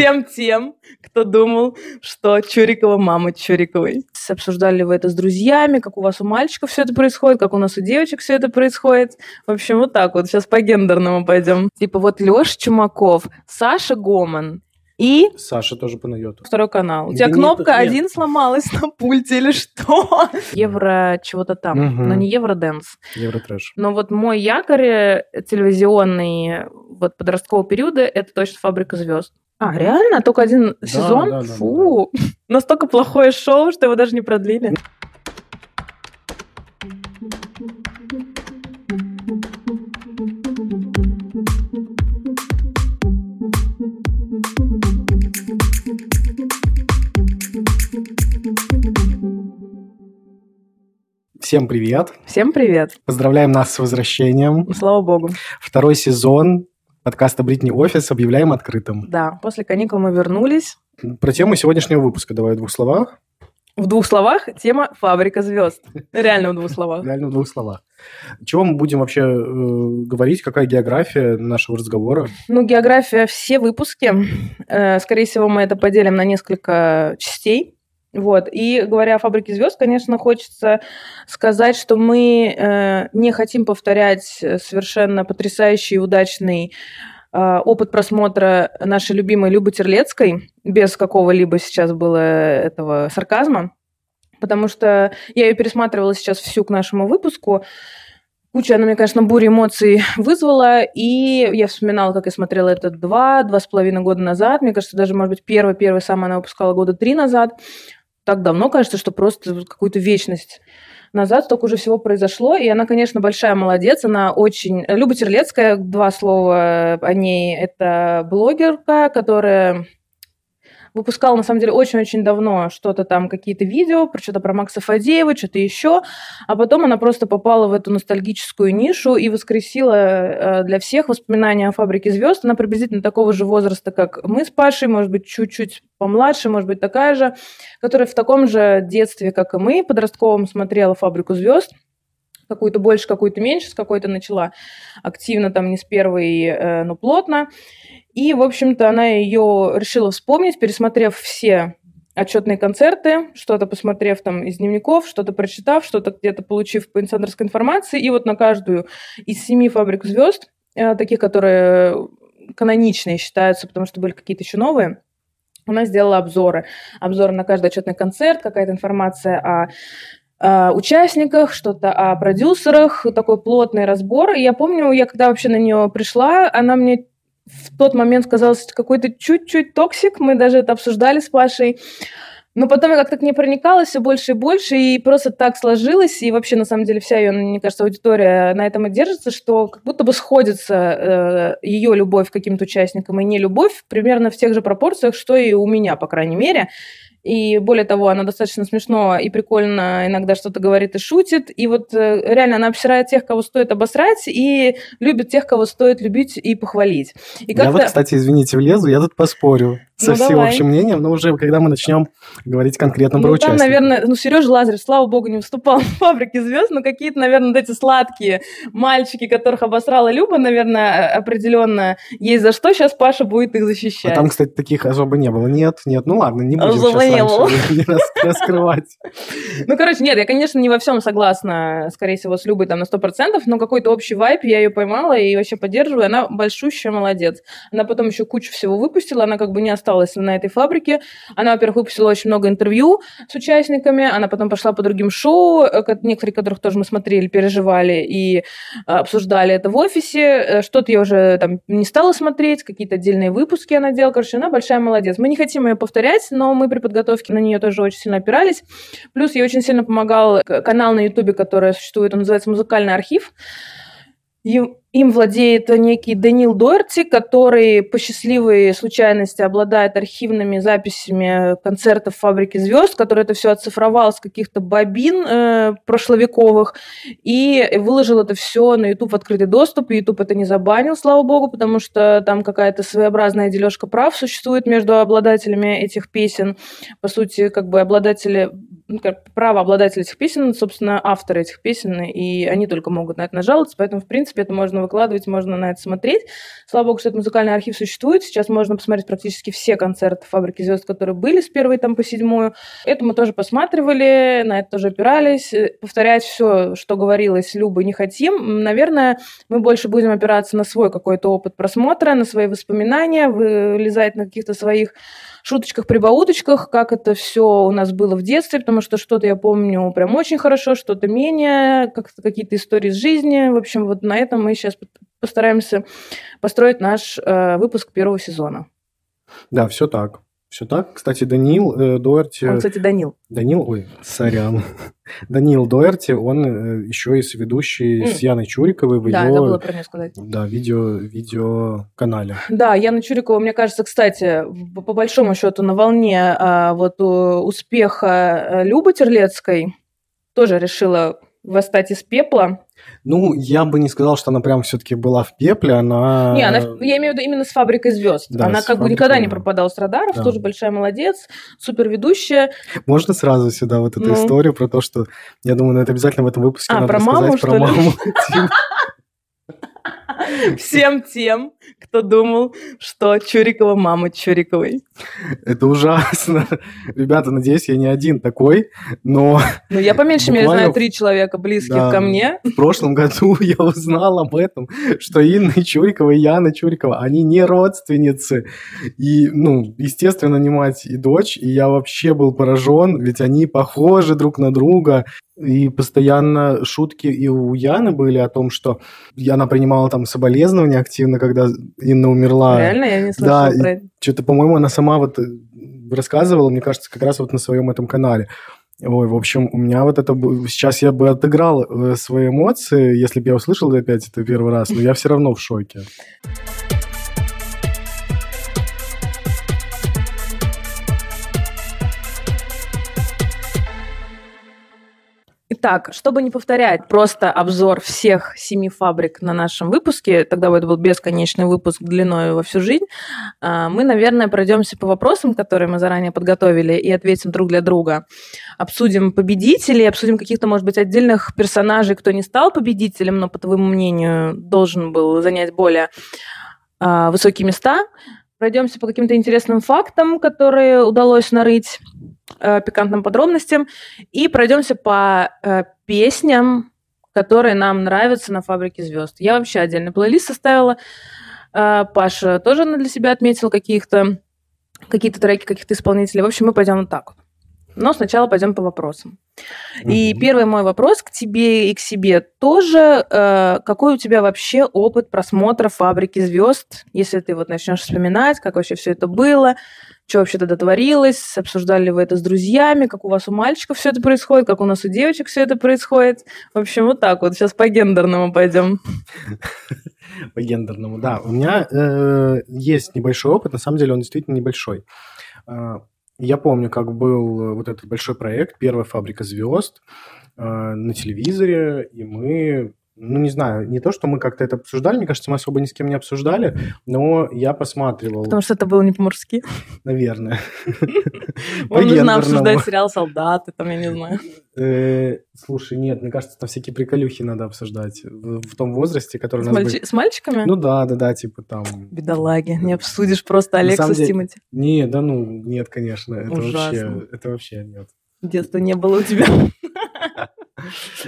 всем тем, кто думал, что Чурикова мама Чуриковой. Обсуждали вы это с друзьями, как у вас у мальчиков все это происходит, как у нас у девочек все это происходит. В общем, вот так вот. Сейчас по гендерному пойдем. Типа вот Леша Чумаков, Саша Гоман, и Саша тоже по найоту. второй канал. У тебя Да кнопка нет, нет. один сломалась на пульте или что? Евро чего-то там, Мгм. но не Евроденс. Евротрэш. Но вот мой якорь э, телевизионный вот подросткового периода это точно «Фабрика звезд». А, реально? Только один Да, сезон? да, да, Фу. Настолько плохое шоу, что его даже не продлили. Всем привет. Всем привет. Поздравляем нас с возвращением. Слава богу. Второй сезон подкаста «Бритни Офис» объявляем открытым. Да, после каникул мы вернулись. Про тему сегодняшнего выпуска давай в двух словах. В двух словах тема «Фабрика звезд». Реально в двух словах. Реально в двух словах. Чего мы будем вообще э, говорить? Какая география нашего разговора? Ну, география все выпуски. Э, Скорее всего, мы это поделим на несколько частей. Вот. И говоря о фабрике звезд, конечно, хочется сказать, что мы э, не хотим повторять совершенно потрясающий и удачный э, опыт просмотра нашей любимой Любы Терлецкой, без какого-либо сейчас было этого сарказма, потому что я ее пересматривала сейчас всю к нашему выпуску. Куча она мне, конечно, бурю эмоций вызвала, и я вспоминала, как я смотрела это два, два с половиной года назад. Мне кажется, даже, может быть, первый, первый сам она выпускала года три назад. Так давно кажется, что просто какую-то вечность назад столько уже всего произошло, и она, конечно, большая молодец, она очень... Люба Терлецкая, два слова о ней, это блогерка, которая выпускала, на самом деле, очень-очень давно что-то там, какие-то видео, про что-то про Макса Фадеева, что-то еще, а потом она просто попала в эту ностальгическую нишу и воскресила э, для всех воспоминания о «Фабрике звезд». Она приблизительно такого же возраста, как мы с Пашей, может быть, чуть-чуть помладше, может быть, такая же, которая в таком же детстве, как и мы, подростковом, смотрела «Фабрику звезд», какую-то больше, какую-то меньше, с какой-то начала активно, там не с первой, э, но плотно. И, в общем-то, она ее решила вспомнить, пересмотрев все отчетные концерты, что-то посмотрев там из дневников, что-то прочитав, что-то где-то получив по инсайдерской информации. И вот на каждую из семи фабрик звезд, э, таких, которые каноничные считаются, потому что были какие-то еще новые, она сделала обзоры. Обзоры на каждый отчетный концерт, какая-то информация о о участниках, что-то о продюсерах, такой плотный разбор. И я помню, я когда вообще на нее пришла, она мне в тот момент казалась какой-то чуть-чуть toxic. Мы даже это обсуждали с Пашей. Но потом я как-то к ней проникалась все больше и больше, и просто так сложилось, и вообще, на самом деле, вся ее, мне кажется, аудитория на этом и держится, что как будто бы сходится э, ее любовь к каким-то участникам и нелюбовь примерно в тех же пропорциях, что и у меня, по крайней мере. И более того, она достаточно смешно и прикольно иногда что-то говорит и шутит. И вот э, реально она обсирает тех, кого стоит обосрать, и любит тех, кого стоит любить и похвалить. И Я вот, кстати, извините, влезу, я тут поспорю со Ну, давай. всеобщим мнением, но уже когда мы начнем говорить конкретно про ну, там, участников. наверное, ну, Сережа Лазарев, слава богу, не выступал в «Фабрике звезд», но какие-то, наверное, вот эти сладкие мальчики, которых обосрала Люба, наверное, определенно есть за что. Сейчас Паша будет их А защищать. там, кстати, таких особо не было. Нет, нет, ну ладно, не будем Особо сейчас не было. раскрывать. Ну, короче, нет, я, конечно, не во всем согласна, скорее всего, с Любой там на 100%, но какой-то общий вайп, я ее поймала и вообще поддерживаю. Она большущая молодец. Она потом еще кучу всего выпустила, она как бы не осталась на этой фабрике. Она, во-первых, выпустила очень много интервью с участниками, она потом пошла по другим шоу, э, ко- некоторые которых тоже мы смотрели, переживали и э, обсуждали это в офисе. Э, Что-то я уже там не стала смотреть, какие-то отдельные выпуски она делала. Короче, она большая молодец. Мы не хотим ее повторять, но мы при подготовке на нее тоже очень сильно опирались. Плюс ей очень сильно помогал канал на Ютубе, который существует, он называется «Музыкальный архив». И- Им владеет некий Данил Дорти, который по счастливой случайности обладает архивными записями концертов «Фабрики звезд», который это все оцифровал с каких-то бобин э, прошловековых и выложил это все на YouTube в открытый доступ. И YouTube это не забанил, слава богу, потому что там какая-то своеобразная дележка прав существует между обладателями этих песен. По сути, как бы обладатели ну, как правообладатель этих песен, собственно, авторы этих песен, и они только могут на это нажаловаться, поэтому, в принципе, это можно выкладывать, можно на это смотреть. Слава богу, что этот музыкальный архив существует. Сейчас можно посмотреть практически все концерты «Фабрики звезд», которые были с первой там по седьмую. Это мы тоже посматривали, на это тоже опирались. Повторять все, что говорилось Любой, не хотим. Наверное, мы больше будем опираться на свой какой-то опыт просмотра, на свои воспоминания, вылезать на каких-то своих шуточках, прибауточках, как это все у нас было в детстве, потому что что-то я помню прям очень хорошо, что-то менее, как-то какие-то истории из жизни. В общем, вот на этом мы сейчас постараемся построить наш э, выпуск первого сезона. Да, все так. Все так. Кстати, Данил э, Дуэрти... Он, кстати, Данил. Данил, ой, сорян. Данил Дуэрти, он э, еще и соведущий mm. с Яной Чуриковой в да, ее... Да, забыла про нее сказать. Да, видео, видео-канале. Да, Яна Чурикова, мне кажется, кстати, по большому счету на волне а, вот успеха э, Любы Терлецкой тоже решила восстать из пепла. Ну, я бы не сказал, что она прям все-таки была в пепле, она... Не, она, я имею в виду именно с «Фабрикой звезд». Да, она как бы никогда не пропадала с радаров, да. тоже большая молодец, супер ведущая. Можно сразу сюда вот эту ну. историю про то, что, я думаю, ну, это обязательно в этом выпуске а, надо про рассказать маму, про маму. всем тем, кто думал, что Чурикова мама Чуриковой. Это ужасно. Ребята, надеюсь, я не один такой, но... Ну, я по меньшей мере знаю три человека близких да, ко мне. В прошлом году я узнал об этом, что Инна Чурикова и Яна Чурикова, они не родственницы. И, ну, естественно, не мать и дочь, и я вообще был поражен, ведь они похожи друг на друга. И постоянно шутки и у Яны были о том, что она принимала там соболезнования активно, когда Инна умерла. Реально? Я не слышала да, про это. Что-то, по-моему, она сама вот э, рассказывала, мне кажется, как раз вот на своем этом канале. Ой, в общем, у меня вот это... Сейчас я бы отыграл э, свои эмоции, если бы я услышал опять это первый раз, но я все равно в шоке. Итак, чтобы не повторять просто обзор всех семи фабрик на нашем выпуске, тогда бы это был бесконечный выпуск длиной во всю жизнь, а, мы, наверное, пройдемся по вопросам, которые мы заранее подготовили, и ответим друг для друга. Обсудим победителей, обсудим каких-то, может быть, отдельных персонажей, кто не стал победителем, но, по твоему мнению, должен был занять более а, высокие места. Пройдемся по каким-то интересным фактам, которые удалось нарыть э, пикантным подробностям, и пройдемся по э, песням, которые нам нравятся на «Фабрике звезд». Я вообще отдельный плейлист составила. Э, Паша тоже для себя отметил каких-то какие-то треки каких-то исполнителей. В общем, мы пойдем вот так вот. Но сначала пойдем по вопросам. Mm-hmm. И первый мой вопрос к тебе и к себе тоже. Э, какой у тебя вообще опыт просмотра «Фабрики звезд», если ты вот начнешь вспоминать, как вообще все это было, что вообще тогда творилось, обсуждали ли вы это с друзьями, как у вас у мальчиков все это происходит, как у нас у девочек все это происходит. В общем, вот так вот. Сейчас по гендерному пойдем. По гендерному, да. У меня э, есть небольшой опыт, на самом деле он действительно небольшой. Э, я помню, как был вот этот большой проект «Первая фабрика звезд» э, на телевизоре, и мы ну, не знаю, не то, что мы как-то это обсуждали, мне кажется, мы особо ни с кем не обсуждали, но я посматривал. Потому что это было не по-мужски. Наверное. Вам нужно обсуждать сериал «Солдаты», там, я не знаю. Э, слушай, нет, мне кажется, там всякие приколюхи надо обсуждать в том возрасте, который у нас С мальчиками? Ну да, да, да, типа там... Бедолаги, не обсудишь просто Алекса с Тимати. Не, да ну, нет, конечно, это вообще, это вообще нет. Детства не было у тебя.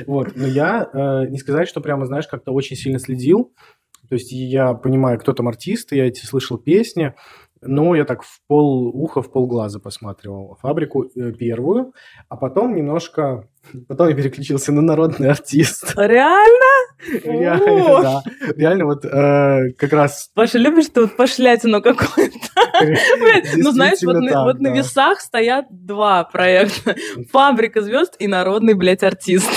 Вот, но я э, не сказать, что прямо, знаешь, как-то очень сильно следил. То есть я понимаю, кто там артист, я эти слышал песни, но я так в пол уха, в пол глаза посматривал фабрику э, первую, а потом немножко, потом я переключился на народный артист. Реально? Реально, да. Реально вот э, как раз... Паша, любишь ты вот пошлятину какую-то? Ну, знаешь, вот на весах стоят два проекта. Фабрика звезд и народный, блядь, артист.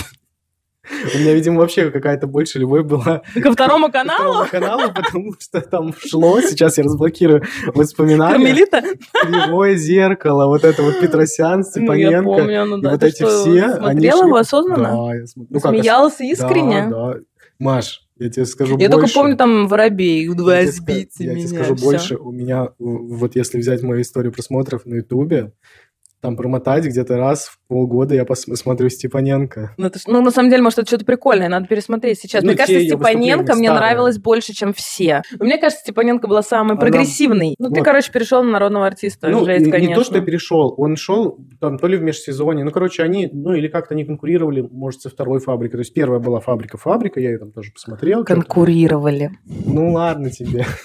У меня, видимо, вообще какая-то больше любовь была ко второму каналу. Ко второму каналу, потому что там шло, сейчас я разблокирую воспоминания. Кармелита? Кривое зеркало, вот это вот Петросян, Степаненко. Ну, я помню, ну да. И вот эти все. Смотрела его осознанно? Да, я смотрю. Смеялся искренне? Да, да. Маш, я тебе скажу я больше. Я только помню там Воробей, два сбить Я тебе скажу больше. У меня, вот если взять мою историю просмотров на Ютубе, там промотать где-то раз в полгода я посмотрю Степаненко. Ну, это, ну, на самом деле, может, это что-то прикольное, надо пересмотреть сейчас. Ну, мне кажется, Степаненко мне нравилась больше, чем все. Но мне кажется, Степаненко была самой Она... прогрессивной. Ну, вот. ты, короче, перешел на народного артиста. Ну, Жесть, не, конечно. не то, что я перешел, он шел там то ли в межсезонье, ну, короче, они, ну, или как-то они конкурировали, может, со второй фабрикой. То есть первая была фабрика-фабрика, я ее там тоже посмотрел. Конкурировали. Ну, ладно тебе.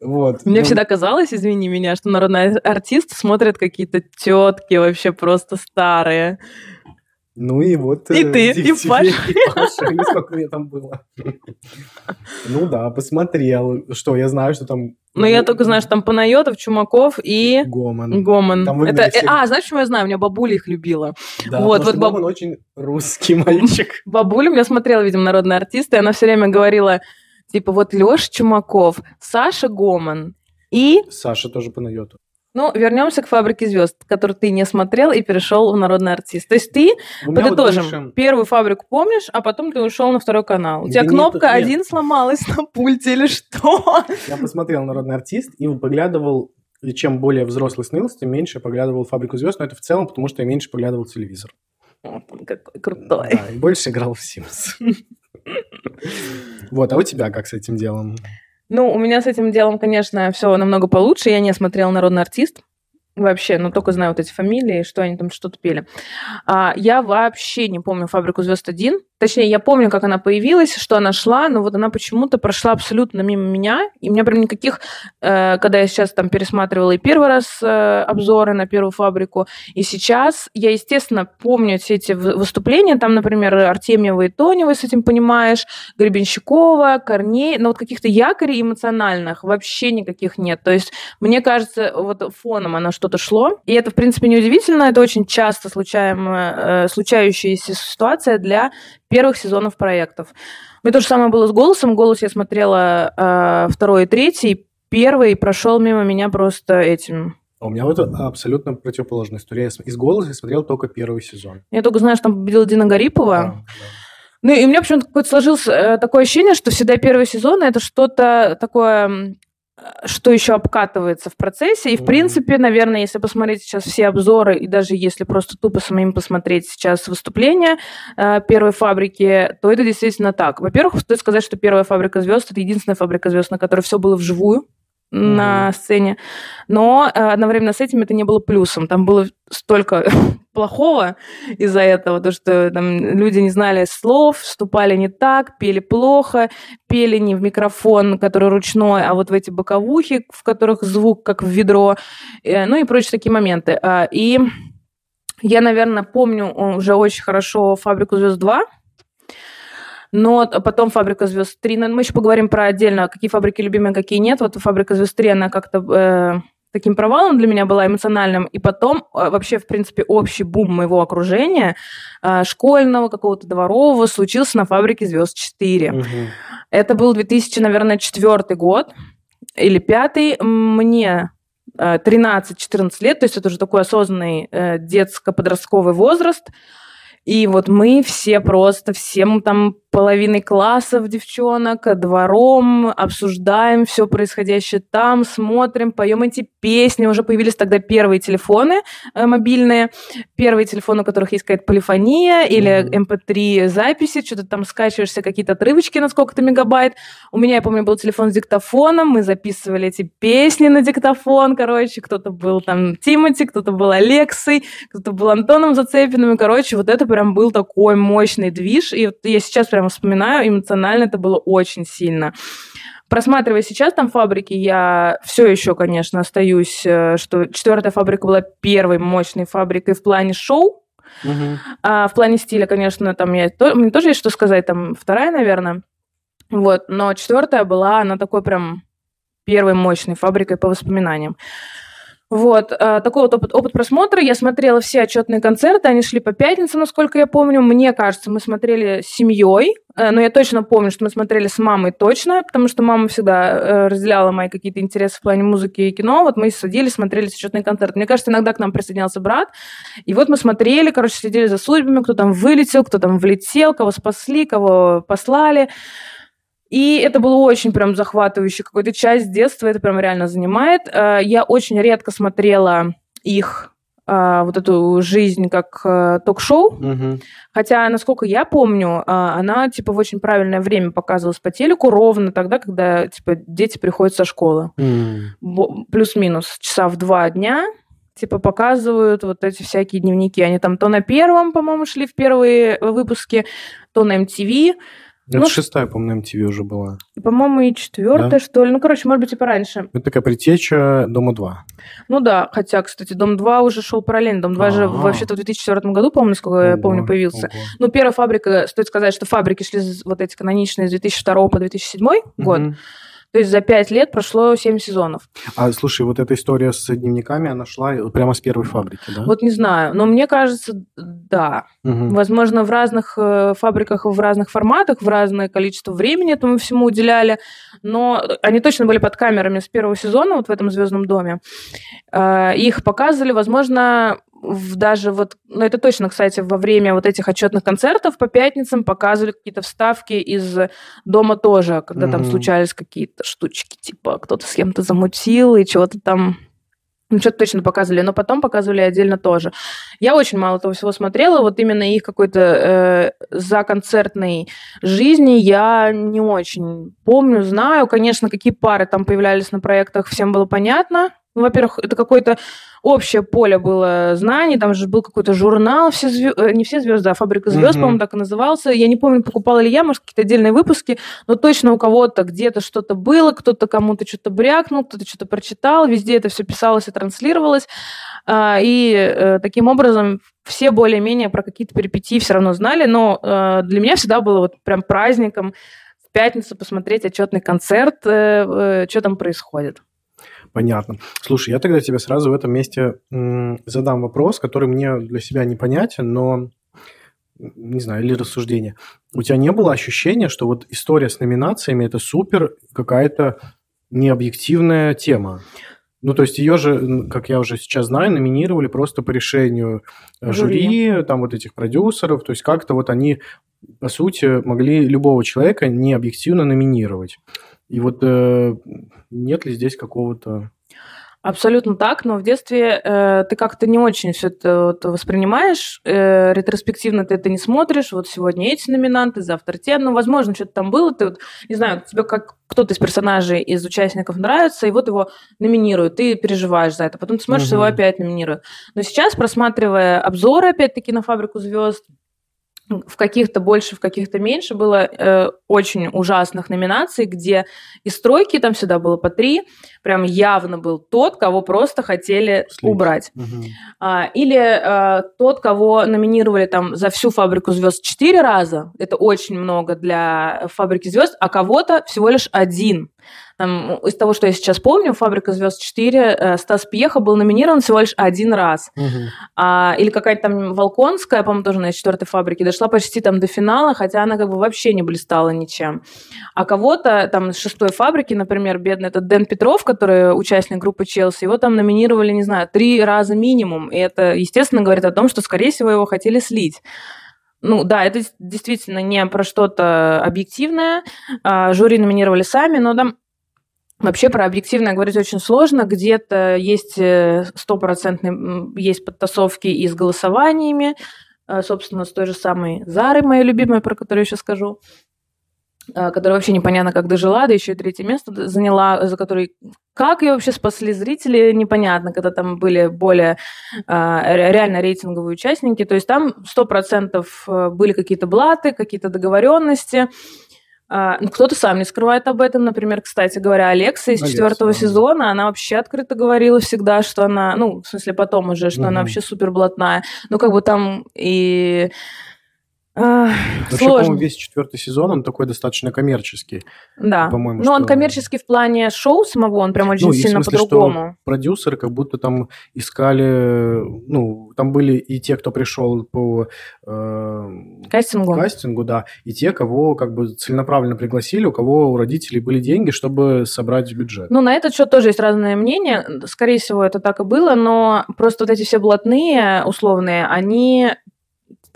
Вот. Мне ну. всегда казалось, извини меня, что народный артист смотрит какие-то тетки вообще просто старые. Ну и вот... И э, ты, и Паша. И Паша, или сколько мне там было. Ну да, посмотрел. Что, я знаю, что там... Ну, я только знаю, что там Панайотов, Чумаков и... Гомон. Там Это... Всех... А, знаешь, почему я знаю? У меня бабуля их любила. Да, вот, вот баб... Гомон очень русский мальчик. Бабуля меня смотрела, видимо, народные артисты, и она все время говорила, типа, вот Лёш Чумаков, Саша Гомон и... Саша тоже Панайотов. Ну, вернемся к фабрике звезд, которую ты не смотрел и перешел в народный артист. То есть ты, подытожим, вот больше... первую фабрику помнишь, а потом ты ушел на второй канал. У тебя Нет, кнопка нет. один сломалась на пульте или что? Я посмотрел народный артист и поглядывал и чем более взрослый становился, тем меньше я поглядывал «Фабрику звезд», но это в целом, потому что я меньше поглядывал телевизор. Он какой крутой. Да, и больше играл в Sims. Вот, а у тебя как с этим делом? Ну, у меня с этим делом, конечно, все намного получше. Я не смотрела «Народный артист» вообще, но только знаю вот эти фамилии, что они там что-то пели. А, я вообще не помню «Фабрику звезд 1». Точнее, я помню, как она появилась, что она шла, но вот она почему-то прошла абсолютно мимо меня. И у меня прям никаких, э, когда я сейчас там пересматривала и первый раз э, обзоры на первую фабрику, и сейчас я, естественно, помню все эти выступления, там, например, Артемьева и Тонева, с этим понимаешь, Гребенщикова, Корней, но вот каких-то якорей эмоциональных вообще никаких нет. То есть, мне кажется, вот фоном оно что-то шло, и это, в принципе, неудивительно, это очень часто случаемая, э, случающаяся ситуация для первых сезонов проектов. Меня то же самое было с «Голосом». «Голос» я смотрела э, второй и третий. Первый прошел мимо меня просто этим а у меня вот абсолютно противоположная история. Из «Голоса» я смотрел только первый сезон. Я только знаю, что там победила Дина Гарипова. Да, да. Ну и у меня почему-то какое-то сложилось э, такое ощущение, что всегда первый сезон это что-то такое что еще обкатывается в процессе. И, в принципе, наверное, если посмотреть сейчас все обзоры, и даже если просто тупо самим посмотреть сейчас выступления э, первой фабрики, то это действительно так. Во-первых, стоит сказать, что первая фабрика звезд это единственная фабрика звезд, на которой все было вживую mm-hmm. на сцене. Но э, одновременно с этим это не было плюсом. Там было столько плохого из-за этого, то что там люди не знали слов, вступали не так, пели плохо, пели не в микрофон, который ручной, а вот в эти боковухи, в которых звук как в ведро, э, ну и прочие такие моменты. А, и я, наверное, помню уже очень хорошо «Фабрику звезд 2», но потом «Фабрика звезд 3», ну, мы еще поговорим про отдельно, какие фабрики любимые, какие нет. Вот «Фабрика звезд 3», она как-то э, таким провалом для меня была эмоциональным. И потом э, вообще, в принципе, общий бум моего окружения, э, школьного, какого-то дворового, случился на «Фабрике звезд 4». Угу. Это был 2000, наверное, четвертый год или пятый. Мне 13-14 лет, то есть это уже такой осознанный детско-подростковый возраст. И вот мы все просто, всем там половиной классов девчонок, двором, обсуждаем все происходящее там, смотрим, поем эти песни. Уже появились тогда первые телефоны э, мобильные, первые телефоны, у которых есть какая-то полифония или MP3 эм записи, что-то там скачиваешься, какие-то отрывочки на сколько-то мегабайт. У меня, я помню, был телефон с диктофоном, мы записывали эти песни на диктофон, короче, кто-то был там Тимати, кто-то был Алексой, кто-то был Антоном Зацепиным, и, короче, вот это прям был такой мощный движ, и вот я сейчас прям вспоминаю, эмоционально это было очень сильно. Просматривая сейчас там фабрики, я все еще, конечно, остаюсь, э, что четвертая фабрика была первой мощной фабрикой в плане шоу. Uh-huh. А в плане стиля, конечно, там я, мне тоже есть что сказать, там вторая, наверное. Вот, но четвертая была, она такой прям первой мощной фабрикой по воспоминаниям. Вот, э, такой вот опыт, опыт просмотра. Я смотрела все отчетные концерты, они шли по пятницам, насколько я помню. Мне кажется, мы смотрели с семьей, э, но я точно помню, что мы смотрели с мамой точно, потому что мама всегда э, разделяла мои какие-то интересы в плане музыки и кино. Вот мы садились, смотрели отчетные концерты. Мне кажется, иногда к нам присоединялся брат, и вот мы смотрели, короче, следили за судьбами, кто там вылетел, кто там влетел, кого спасли, кого послали. И это было очень прям захватывающе. Какую-то часть детства это прям реально занимает. Э, я очень редко смотрела их а, вот эту жизнь как а, ток-шоу. Мгм. Хотя, насколько я помню, она типа в очень правильное время показывалась по телеку, ровно тогда, когда типа дети приходят со школы. Бо- Плюс-минус часа в два дня типа показывают вот эти всякие дневники. Они там то на первом, по-моему, шли в первые выпуски, то на MTV. Это Ну, шестая, по-моему, на MTV уже была. По-моему, и четвертая, что ли. Ну, короче, может быть, и пораньше. Это такая предтеча Дома 2. Ну да, хотя, кстати, Дом 2 уже шел параллельно. Дом 2 же Ага. вообще-то в 2004 году, по-моему, насколько я помню, появился. ого. Ну, первая фабрика, стоит сказать, что фабрики шли вот эти каноничные с 2002 по 2007 год. Мгм. То есть за пять лет прошло 7 сезонов. А слушай, вот эта история с дневниками, она шла прямо с первой фабрики, да? Вот не знаю, но мне кажется, да. Мгм. Возможно, в разных э, фабриках, в разных форматах, в разное количество времени этому всему уделяли, но они точно были под камерами с первого сезона вот в этом «Звездном доме». Э, Их показывали, возможно, в даже вот, ну это точно, кстати, во время вот этих отчетных концертов по пятницам показывали какие-то вставки из дома тоже, когда там Мгм. случались какие-то штучки, типа кто-то с кем-то замутил и чего-то там ну, что-то точно показывали, но потом показывали отдельно тоже. Я очень мало этого всего смотрела, вот именно их какой-то э, законцертной жизни я не очень помню, знаю. Конечно, какие пары там появлялись на проектах, всем было понятно. Ну, во-первых, это какое-то общее поле было знаний, там же был какой-то журнал, все звё- э, не все звезды, а фабрика звезд, Мгм. по-моему, так и назывался. Я не помню, покупала ли я, может, какие-то отдельные выпуски, но точно у кого-то где-то что-то было, кто-то кому-то что-то брякнул, кто-то что-то прочитал, везде это все писалось и транслировалось. А, И э, таким образом все более-менее про какие-то перипетии все равно знали, но э, для меня всегда было вот прям праздником в пятницу посмотреть отчетный концерт, что там происходит. Понятно. Слушай, я тогда тебе сразу в этом месте задам вопрос, который мне для себя непонятен, но не знаю, или рассуждение. У тебя не было ощущения, что вот история с номинациями это супер какая-то необъективная тема? Ну, то есть ее же, как я уже сейчас знаю, номинировали просто по решению э, Жюри. жюри, там вот этих продюсеров, то есть как-то вот они, по сути, могли любого человека необъективно номинировать. И вот э, нет ли здесь какого-то... Абсолютно так, но в детстве э, ты как-то не очень все это вот воспринимаешь, э, ретроспективно ты это не смотришь, вот сегодня эти номинанты, завтра те, ну, возможно, что-то там было, ты вот, не знаю, тебе как кто-то из персонажей, из участников нравится, и вот его номинируют, ты переживаешь за это, потом ты смотришь, Мгм. его опять номинируют. Но сейчас, просматривая обзоры, опять-таки, на «Фабрику звезд», в каких-то больше, в каких-то меньше было э, очень ужасных номинаций, где из стройки там всегда было по три, прям явно был тот, кого просто хотели Слить. убрать. Мгм. А, или а, тот, кого номинировали там за всю фабрику звезд четыре раза, это очень много для фабрики звезд, а кого-то всего лишь один. Там, из того, что я сейчас помню, фабрика звезд 4, э, Стас Пьеха был номинирован всего лишь один раз. А, или какая-то там Волконская, по-моему, тоже на четвертой фабрике, дошла почти там до финала, хотя она как бы вообще не блистала ничем. А кого-то там с шестой фабрики, например, бедный этот Дэн Петров, который участник группы Челси, его там номинировали, не знаю, три раза минимум. И это, естественно, говорит о том, что, скорее всего, его хотели слить. Ну да, это действительно не про что-то объективное. А, Жюри номинировали сами, но там Вообще про объективное говорить очень сложно. Где-то есть э, стопроцентные есть подтасовки и с голосованиями. Э, Собственно, с той же самой Зарой, моей любимой, про которую я сейчас скажу э, которая вообще непонятно как дожила, да еще и третье место заняла, за которой как ее вообще спасли зрители, непонятно, когда там были более ре- реально рейтинговые участники. То есть там 100% э, были какие-то блаты, какие-то договоренности. А, ну, Кто-то сам не скрывает об этом. Например, кстати говоря, Алекса из четвертого да. сезона, она вообще открыто говорила всегда, что она, ну, в смысле потом уже, что она Мгм. вообще супер блатная. Ну, как бы там и а, Вообще, сложно. по-моему, весь четвертый сезон, он такой достаточно коммерческий. Да. по-моему, Но он что- коммерческий в плане шоу самого, он прям очень Ну, и в сильно смысле, что по-другому. Продюсеры как будто там искали... Ну, там были и те, кто пришел по э, Кастингу. кастингу, да, и те, кого как бы целенаправленно пригласили, у кого у родителей были деньги, чтобы собрать бюджет. Ну, на этот счет тоже есть разное мнение. Скорее всего, это так и было, но просто вот эти все блатные, условные, они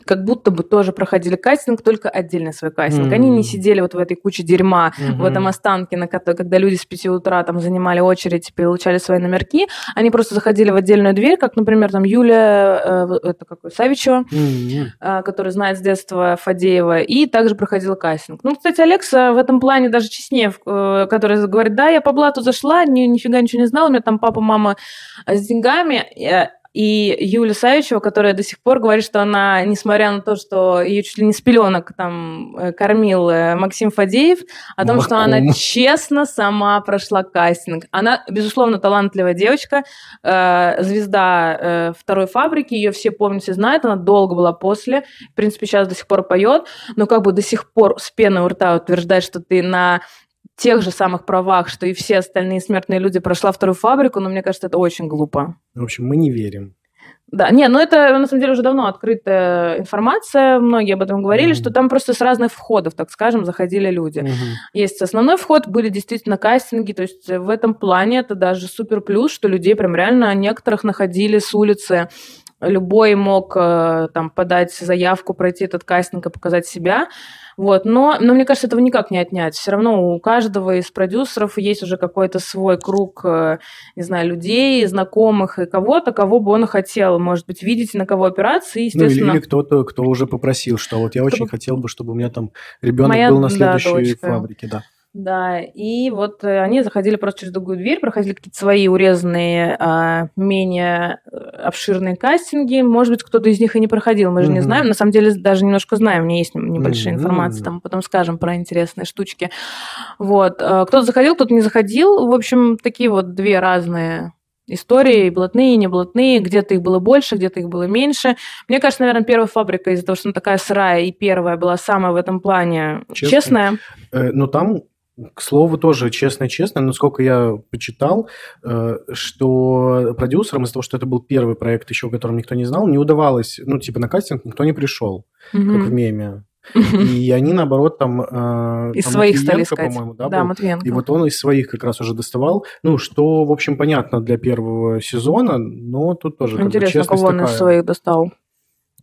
как будто бы тоже проходили кастинг, только отдельный свой кастинг. Mm-hmm. Они не сидели вот в этой куче дерьма, mm-hmm. в этом останке, на который, когда люди с 5 утра там занимали очередь, получали свои номерки. Они просто заходили в отдельную дверь, как, например, там Юля, э, это какой, Савичева, mm-hmm. э, который знает с детства Фадеева, и также проходил кастинг. Ну, кстати, Алекса в этом плане даже честнее, э, который говорит, да, я по блату зашла, ни, нифига ничего не знала, у меня там папа, мама с деньгами, и Юля Савичева, которая до сих пор говорит, что она, несмотря на то, что ее чуть ли не с пеленок там э, кормил э, Максим Фадеев, о том, что она честно сама прошла кастинг. Она, безусловно, талантливая девочка, э, звезда второй фабрики, ее все помнят, все знают, она долго была после, в принципе, сейчас до сих пор поет, но как бы до сих пор с пеной у рта утверждать, что ты на тех же самых правах, что и все остальные смертные люди прошла вторую фабрику, но мне кажется, это очень глупо. В общем, мы не верим. Да, не, ну это на самом деле уже давно открытая информация, многие об этом говорили, mm-hmm. что там просто с разных входов, так скажем, заходили люди. Mm-hmm. Есть основной вход, были действительно кастинги, то есть в этом плане это даже супер плюс, что людей прям реально некоторых находили с улицы любой мог э, там подать заявку, пройти этот кастинг и показать себя. Вот. Но, но мне кажется, этого никак не отнять. Все равно у каждого из продюсеров есть уже какой-то свой круг, э, не знаю, людей, знакомых и кого-то, кого бы он хотел, может быть, видеть, на кого опираться. И, естественно... Ну, или, или кто-то, кто уже попросил, что вот я очень хотел бы, чтобы у меня там ребенок Моя, был на следующей да, фабрике. Да. Да, и вот э, они заходили просто через другую дверь, проходили какие-то свои урезанные, а, менее э, обширные кастинги. Может быть, кто-то из них и не проходил, мы же mm-hmm. не знаем. На самом деле, даже немножко знаем, у меня есть небольшая mm-hmm. информация, там потом скажем про интересные штучки. Вот. Э, кто-то заходил, кто-то не заходил. В общем, такие вот две разные истории, блатные, не блатные, где-то их было больше, где-то их было меньше. Мне кажется, наверное, первая фабрика из-за того, что она такая сырая и первая была самая в этом плане честная. честная. Э, но там к слову, тоже честно-честно, насколько я почитал, э, что продюсерам из-за того, что это был первый проект еще, о котором никто не знал, не удавалось, ну, типа на кастинг никто не пришел, mm-hmm. как в меме. И они, наоборот, там... Э, из там своих стали искать. по-моему, да, да Матвиенко. И вот он из своих как раз уже доставал. Ну, что, в общем, понятно для первого сезона, но тут тоже... Интересно, кого он из своих достал?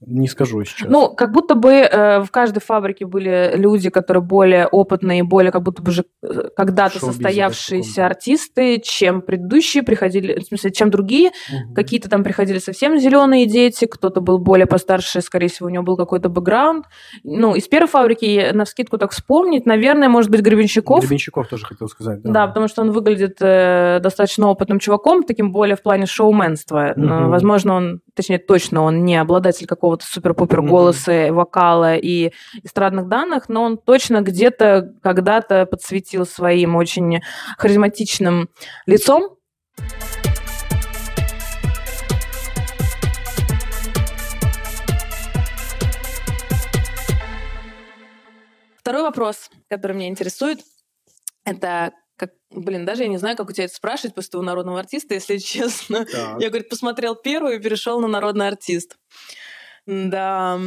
Не скажу сейчас. Ну, как будто бы э, в каждой фабрике были люди, которые более опытные, более как будто бы уже э, когда-то состоявшиеся артисты, чем предыдущие приходили, в смысле, чем другие. Угу. Какие-то там приходили совсем зеленые дети, кто-то был более постарше, скорее всего, у него был какой-то бэкграунд. Ну, из первой фабрики, на вскидку так вспомнить, наверное, может быть, Гребенщиков. Гребенщиков тоже хотел сказать, да. Да, потому что он выглядит э, достаточно опытным чуваком, таким более в плане шоуменства. Угу. Возможно, он, точнее, точно он не обладатель какого какого-то супер-пупер голоса, mm-hmm. вокала и эстрадных данных, но он точно где-то когда-то подсветил своим очень харизматичным лицом. Второй вопрос, который меня интересует, это как, блин, даже я не знаю, как у тебя это спрашивать после того народного артиста, если честно. Так. Я, говорит, посмотрел первую и перешел на народный артист. Да.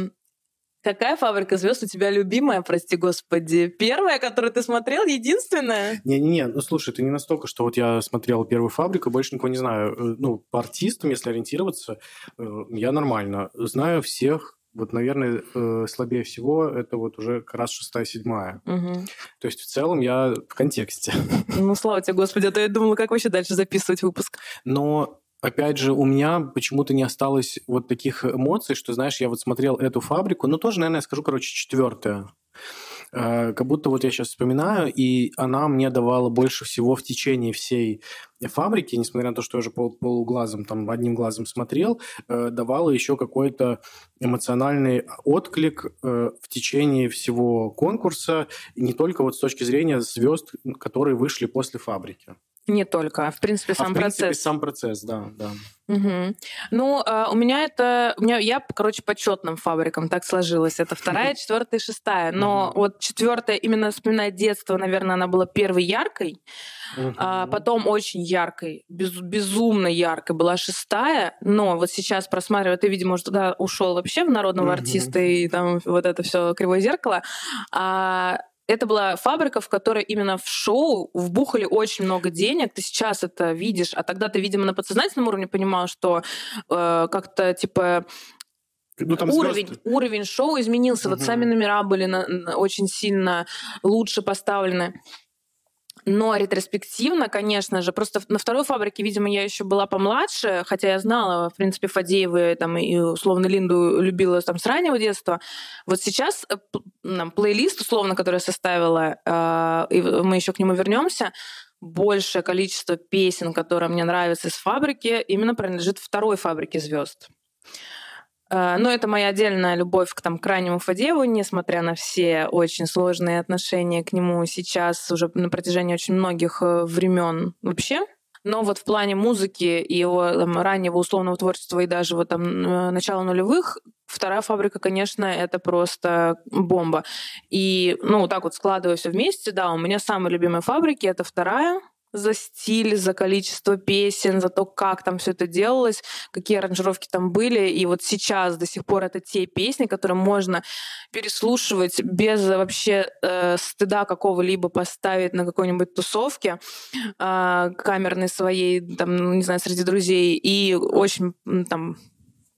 Какая фабрика звезд у тебя любимая, прости господи? Первая, которую ты смотрел, единственная? Не-не-не, ну слушай, это не настолько, что вот я смотрел первую фабрику, больше никого не знаю. Э, ну, по артистам, если ориентироваться, э, я нормально. Знаю всех, вот, наверное, э, слабее всего это вот уже как раз шестая, седьмая. Угу. То есть в целом я в контексте. Ну, слава тебе, Господи, а то я думала, как вообще дальше записывать выпуск. Но опять же, у меня почему-то не осталось вот таких эмоций, что, знаешь, я вот смотрел эту фабрику, ну, тоже, наверное, я скажу, короче, четвертая. Э, как будто вот я сейчас вспоминаю, и она мне давала больше всего в течение всей фабрики, несмотря на то, что я уже пол, полуглазом, там, одним глазом смотрел, э, давала еще какой-то эмоциональный отклик э, в течение всего конкурса, не только вот с точки зрения звезд, которые вышли после фабрики. Не только, а в принципе сам а в процесс. принципе, сам процесс, да, да. Угу. Ну, а, у меня это, у меня я, короче, по четным фабрикам так сложилось. Это вторая, четвертая, шестая. Но угу. вот четвертая, именно вспоминая детство, наверное, она была первой яркой, угу. а потом очень яркой, без, безумно яркой была шестая. Но вот сейчас просматривая, ты, видимо, уже туда ушел вообще в народного угу. артиста и там вот это все кривое зеркало. А это была фабрика, в которой именно в шоу вбухали очень много денег. Ты сейчас это видишь, а тогда ты, видимо, на подсознательном уровне понимал, что э, как-то типа Ну, там уровень, звезды. уровень шоу изменился. Вот Мгм. сами номера были на- на- очень сильно лучше поставлены. Но ретроспективно, конечно же, просто на второй фабрике, видимо, я еще была помладше, хотя я знала, в принципе, Фадеевы там, и условно Линду любила там с раннего детства. Вот сейчас э, п- нам плейлист, условно, который я составила, э, и мы еще к нему вернемся, большее количество песен, которые мне нравятся из фабрики, именно принадлежит второй фабрике звезд. Э, Но это моя отдельная любовь к там, к Фадееву, несмотря на все очень сложные отношения к нему сейчас уже на протяжении очень многих э, времен вообще. Но вот в плане музыки и его там, раннего условного творчества и даже вот там э, начала нулевых вторая фабрика, конечно, это просто бомба. И, ну, так вот складывая все вместе, да, у меня самые любимые фабрики это вторая, за стиль, за количество песен, за то, как там все это делалось, какие аранжировки там были. И вот сейчас до сих пор это те песни, которые можно переслушивать без вообще э, стыда какого-либо поставить на какой-нибудь тусовке э, камерной своей, там, ну, не знаю, среди друзей. И очень там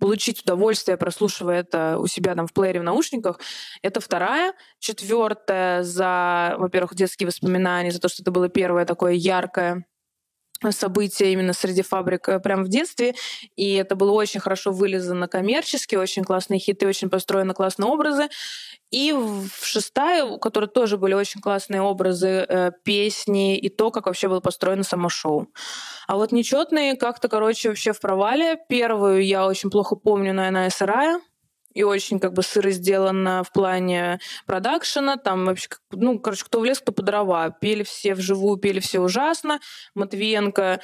получить удовольствие, прослушивая это у себя там в плеере в наушниках. Это вторая. Четвертая за, во-первых, детские воспоминания, за то, что это было первое такое яркое событие именно среди фабрик э, прямо в детстве, и это было очень хорошо вылезано коммерчески, очень классные хиты, очень построены классные образы. И в шестая, у которой тоже были очень классные образы, э, песни и то, как вообще было построено само шоу. А вот нечетные как-то, короче, вообще в провале. Первую я очень плохо помню, наверное, сырая и очень как бы сыро сделано в плане продакшена. Там вообще, ну, короче, кто в лес, кто по дрова. Пели все вживую, пели все ужасно. Матвиенко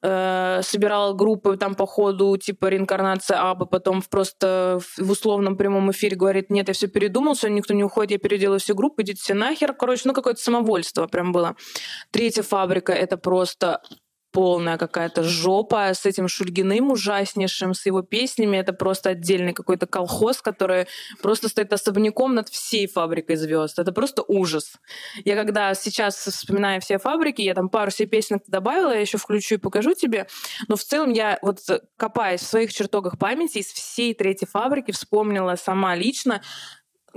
э, собирал группы там по ходу типа реинкарнация Абы, потом просто в условном прямом эфире говорит, нет, я все передумал, сегодня никто не уходит, я переделаю всю группу, идите все нахер. Короче, ну какое-то самовольство прям было. Третья фабрика — это просто полная какая-то жопа с этим Шульгиным ужаснейшим, с его песнями. Это просто отдельный какой-то колхоз, который просто стоит особняком над всей фабрикой звезд. Это просто ужас. Я когда сейчас вспоминаю все фабрики, я там пару себе песен добавила, я еще включу и покажу тебе. Но в целом я вот копаясь в своих чертогах памяти из всей третьей фабрики вспомнила сама лично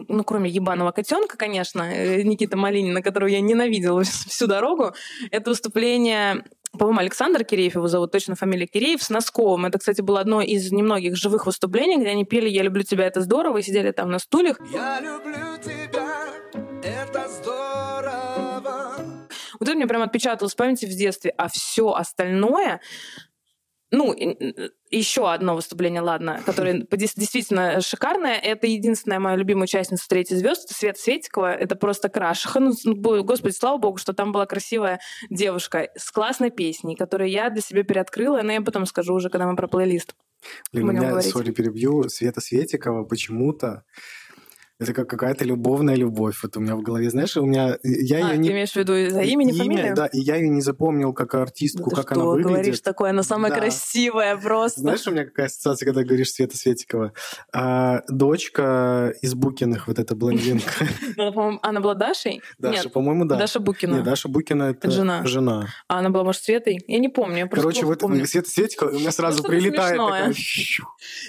ну, кроме ебаного котенка, конечно, э, Никита Малинина, которого я ненавидела всю дорогу, это выступление по-моему, Александр Киреев его зовут, точно фамилия Киреев, с Носковым. Это, кстати, было одно из немногих живых выступлений, где они пели «Я люблю тебя, это здорово», и сидели там на стульях. Я люблю тебя, это здорово. Вот это мне прям отпечаталось в памяти в детстве. А все остальное, ну, еще одно выступление, ладно, которое действительно шикарное. Это единственная моя любимая участница «Третьей звезд», это Света Светикова. Это просто крашиха. Ну, бо- господи, слава богу, что там была красивая девушка с классной песней, которую я для себя переоткрыла, но я потом скажу уже, когда мы про плейлист. Блин, меня, говорить. сори, перебью, Света Светикова почему-то это как какая-то любовная любовь. Вот у меня в голове, знаешь, у меня... Я а, ее ты не... имеешь в виду за имя, фамилию? Да, и я ее не запомнил как Да артистку, ты как что, она выглядит. говоришь такое? Она самая Да. красивая просто. Знаешь, у меня какая ассоциация, когда говоришь Света Светикова? А, дочка из Букиных, вот эта блондинка. Она, по-моему, она была Дашей? Даша, по-моему, да. Даша Букина. Нет, Даша Букина это Жена. А она была, может, Светой? Я не помню. Короче, вот. Света Светикова, у меня сразу прилетает.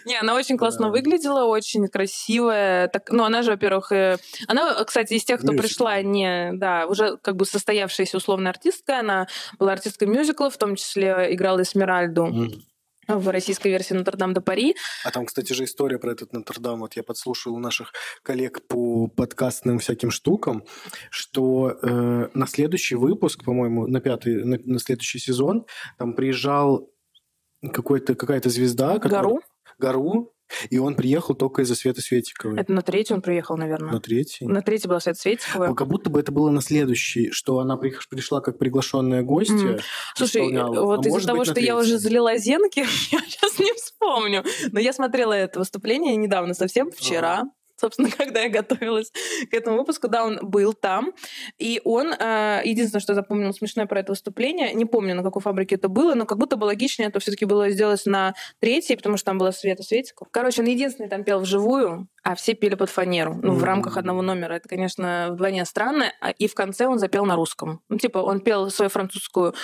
Не, она очень классно Да. выглядела, очень красивая. Ну, она же, во-первых, она, кстати, из тех, кто Мюзикл. пришла не, да, уже как бы состоявшаяся условная артистка. Она была артисткой мюзикла, в том числе играла Эсмеральду Мгм. в российской версии Нотр-Дам де Пари. А там, кстати же, история про этот Нотр-Дам. Вот я подслушал у наших коллег по подкастным всяким штукам, что э, на следующий выпуск, по-моему, на пятый, на, на следующий сезон, там приезжал какой-то, какая-то звезда. которая- Гару. Гару. И он приехал только из-за Светы Светиковой. Это на третий он приехал, наверное. На третий. На третий была Света Светикова. Ну, Как будто бы это было на следующий, что она при- пришла как приглашенная гостья. Мгм. Слушай, исполняла. вот А из-за того, что я уже залила зенки, я сейчас не вспомню. Но я смотрела это выступление недавно, совсем вчера. Собственно, когда я готовилась к этому выпуску, да, он был там, и он, э, единственное, что запомнил смешное про это выступление, не помню, на какой фабрике это было, но как будто бы логичнее это все таки было сделать на третьей, потому что там была Света Светиков. Короче, он единственный там пел вживую, а все пели под фанеру. Ну, в рамках одного номера. Это, конечно, вдвойне странно. А, и в конце он запел на русском. Ну, типа, он пел свою французскую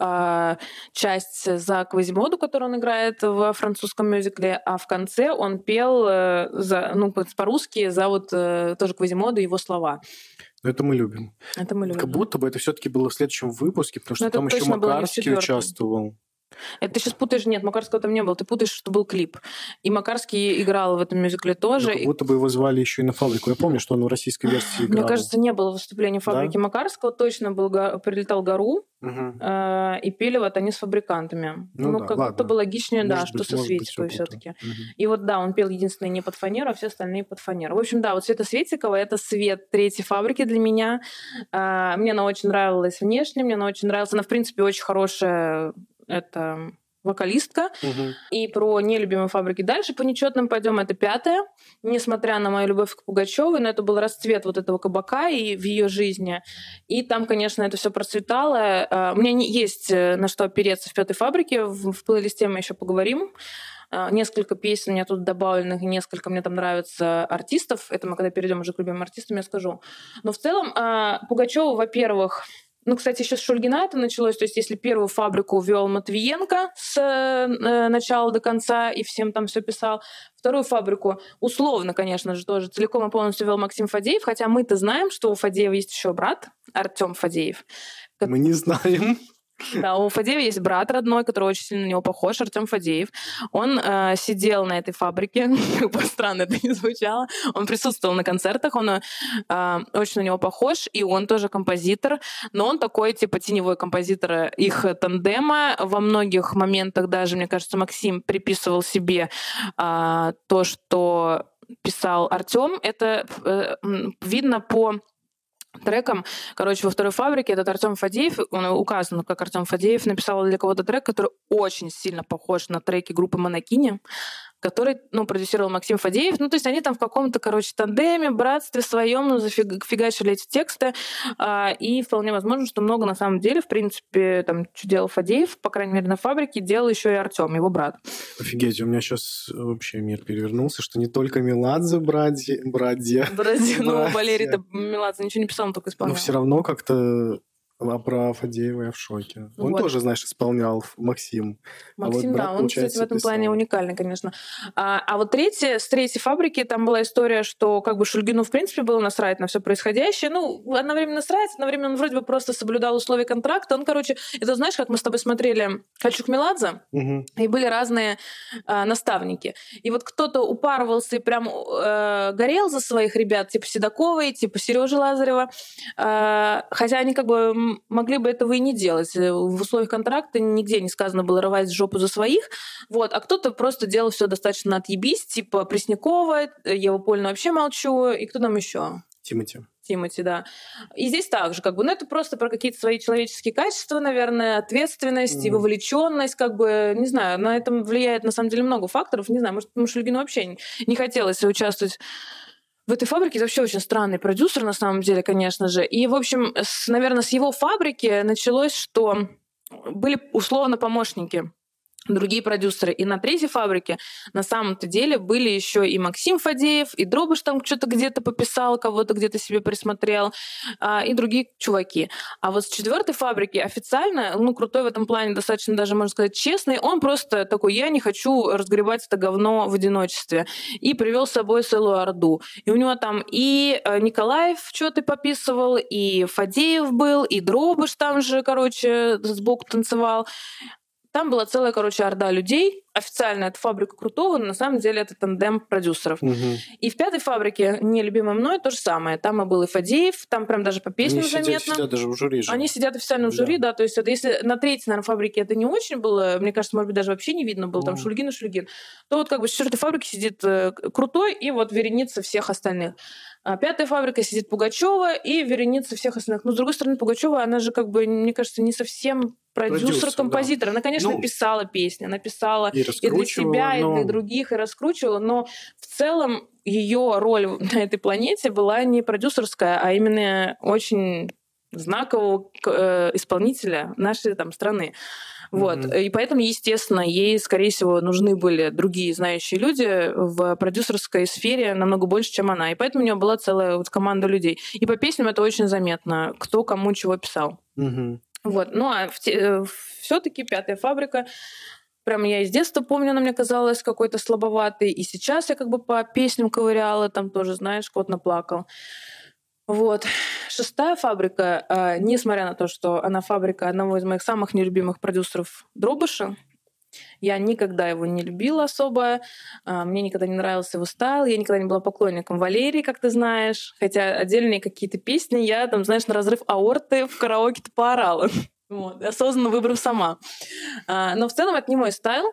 э, часть за Квазимоду, которую он играет в французском мюзикле, а в конце он пел э, за, ну, по-русски за вот э, тоже Квазимоду его слова. Это мы любим. Это мы любим. Как будто бы это все-таки было в следующем выпуске, потому что Ну, это там еще Макарский участвовал. Это ты сейчас путаешь, нет, Макарского там не было, ты путаешь, что был клип. И Макарский играл в этом мюзикле тоже. Ну, как будто бы его звали еще и на фабрику. Я помню, что он в российской версии играл. Мне кажется, не было выступления фабрики Да? Макарского, точно был, прилетал Гару, Мгм. э, и пели вот они с фабрикантами. Ну Ну, да, как ладно. будто бы логичнее, да, Может что быть, со может быть, Светиковой все-таки. Мгм. И вот да, он пел единственный не под фанеру, а все остальные под фанеру. В общем, да, вот Света Светикова — это свет третьей фабрики для меня. А, Мне она очень нравилась внешне, мне она очень нравилась. Она, в принципе, очень хорошая это вокалистка. Мгм. И про нелюбимые фабрики дальше по нечетным пойдем. Это пятое. Несмотря на мою любовь к Пугачевой, но это был расцвет вот этого кабака и в ее жизни. И там, конечно, это все процветало. А, У меня не есть э, на что опереться в пятой фабрике. В, в плейлисте мы еще поговорим. А, Несколько песен у меня тут добавленных, несколько мне там нравится артистов. Это мы когда перейдем уже к любимым артистам, я скажу. Но в целом а, Пугачева, во-первых, ну, кстати, еще с Шульгина это началось. То есть, если первую фабрику вел Матвиенко с э, начала до конца и всем там все писал, вторую фабрику, условно, конечно же, тоже целиком и полностью вел Максим Фадеев, хотя мы-то знаем, что у Фадеева есть еще брат Артем Фадеев. Мы не знаем. Да, у Фадеева есть брат родной, который очень сильно на него похож, Артем Фадеев. Он э, сидел на этой фабрике, как бы странно это не звучало. Он присутствовал на концертах, он э, очень на него похож, и он тоже композитор, но он такой, типа, теневой композитор их тандема. Во многих моментах даже, мне кажется, Максим приписывал себе э, то, что писал Артем. Это э, видно по треком. Короче, во второй фабрике этот Артем Фадеев, он указан как Артем Фадеев, написал для кого-то трек, который очень сильно похож на треки группы Монокини, который, ну, продюсировал Максим Фадеев. Ну, то есть они там в каком-то, короче, тандеме, братстве своем, ну, зафигачили эти тексты. А, и вполне возможно, что много на самом деле, в принципе, там, что делал Фадеев, по крайней мере, на фабрике, делал еще и Артем, его брат. Офигеть, у меня сейчас вообще мир перевернулся, что не только Меладзе, братья, братья, Братья, ну. Валерий-то Меладзе ничего не писал, он только но исполнял. все равно как-то а про Фадеева я в шоке. Он Вот. тоже, знаешь, исполнял Максим. А вот Максим, брат, да, он, кстати, в этом писал. плане уникальный, конечно. А, а вот третье, с третьей фабрики там была история, что как бы Шульгину, в принципе, было насрать на все происходящее. Ну, одновременно насрать, одновременно он вроде бы просто соблюдал условия контракта. Он, короче, это знаешь, как мы с тобой смотрели «Хочу к Меладзе», Мгм. и были разные а, наставники. И вот кто-то упарывался и прям э, горел за своих ребят, типа Седоковой, типа Сережи Лазарева. А, хотя они как бы могли бы этого и не делать. Э, В условиях контракта нигде не сказано было рвать жопу за своих. Вот. А кто-то просто делал все достаточно отъебись, типа Преснякова, Ева Польна вообще молчу, и кто там еще? Тимати. Тимати, да. И здесь также, как бы, ну, это просто про какие-то свои человеческие качества, наверное, ответственность и Мгм. вовлеченность, как бы, не знаю, на этом влияет, на самом деле, много факторов. Не знаю, может, потому что Шульгину вообще не хотелось участвовать в этой фабрике. Это вообще очень странный продюсер, на самом деле, конечно же. И, в общем, с, наверное, с его фабрики началось, что были условно помощники другие продюсеры. И на третьей фабрике на самом-то деле были еще и Максим Фадеев, и Дробыш там что-то где-то пописал, кого-то где-то себе присмотрел, а, и другие чуваки. А вот с четвертой фабрики официально, ну, крутой в этом плане, достаточно даже, можно сказать, честный, он просто такой, я не хочу разгребать это говно в одиночестве. И привел с собой целую орду. И у него там и э, Николаев что-то пописывал, и Фадеев был, и Дробыш там же, короче, сбоку танцевал. Там была целая, короче, орда людей. Официально это фабрика Крутого, но на самом деле это тандем продюсеров. Мгм. И в пятой фабрике, не любимой мной, то же самое. Там и был и Фадеев, там прям даже по песням Они заметно. сидят даже в жюри же. Они сидят официально в Да. жюри, да, то есть это если на третьей, наверное, фабрике это не очень было, мне кажется, может быть, даже вообще не видно было, там Мгм. Шульгин и Шульгин, то вот как бы с четвертой фабрики сидит э, крутой и вот вереница всех остальных. А пятая фабрика сидит Пугачева и вереница всех остальных. Но, с другой стороны, Пугачева, она же как бы, мне кажется, не совсем Продюсер, продюсер-композитор. Она, конечно, Ну, писала песни, она писала И и для себя, и но- для других, и раскручивала, но в целом ее роль на этой планете была не продюсерская, а именно очень знакового э, исполнителя нашей там страны. Вот. Мгм. И поэтому, естественно, ей, скорее всего, нужны были другие знающие люди в продюсерской сфере намного больше, чем она. И поэтому у нее была целая вот команда людей. И по песням это очень заметно, кто кому чего писал. Мгм. Вот. Ну, а все-таки пятая фабрика. Прям я из детства помню, она мне казалась какой-то слабоватой. И сейчас я как бы по песням ковыряла, там тоже, знаешь, кот наплакал. Вот. Шестая фабрика, а, несмотря на то, что она фабрика одного из моих самых нелюбимых продюсеров Дробыша, я никогда его не любила особо, а, мне никогда не нравился его стайл, я никогда не была поклонником Валерии, как ты знаешь, хотя отдельные какие-то песни я, там, знаешь, на разрыв аорты в караоке-то поорала. Вот, осознанно выбрав сама. А, Но в целом это не мой стайл.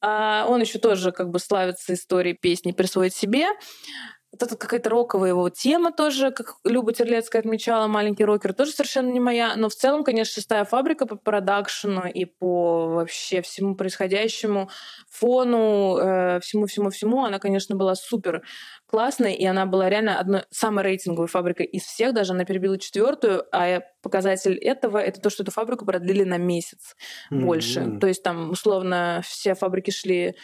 Он еще тоже как бы славится историей песни «Присвоить себе». Вот это какая-то роковая его тема тоже, как Люба Терлецкая отмечала, «Маленький рокер», тоже совершенно не моя. Но в целом, конечно, «Шестая фабрика» по продакшену и по вообще всему происходящему фону, э, всему-всему-всему, она, конечно, была супер классной, и она была реально одной самой рейтинговой фабрикой из всех, даже она перебила четвертую, а показатель этого — это то, что эту фабрику продлили на месяц больше. М. То есть там, условно, все фабрики шли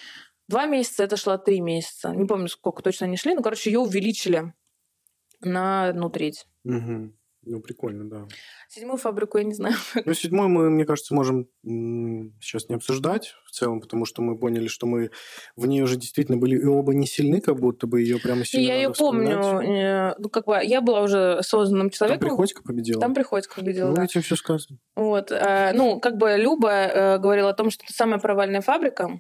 два месяца, это шло три месяца. Не помню, сколько точно они шли, но, короче, ее увеличили на одну треть. Мгм. Ну, прикольно, да. Седьмую фабрику я не знаю. Ну, седьмой мы, мне кажется, можем сейчас не обсуждать в целом, потому что мы поняли, что мы в ней уже действительно были и оба не сильны, как будто бы ее прямо сильно я ее помню, э, ну, как бы, я была уже осознанным Там человеком. Приходько победила. Там Приходько победила, Ну, да. этим все сказано. Вот, э, ну, как бы Люба э, говорила о том, что это самая провальная фабрика.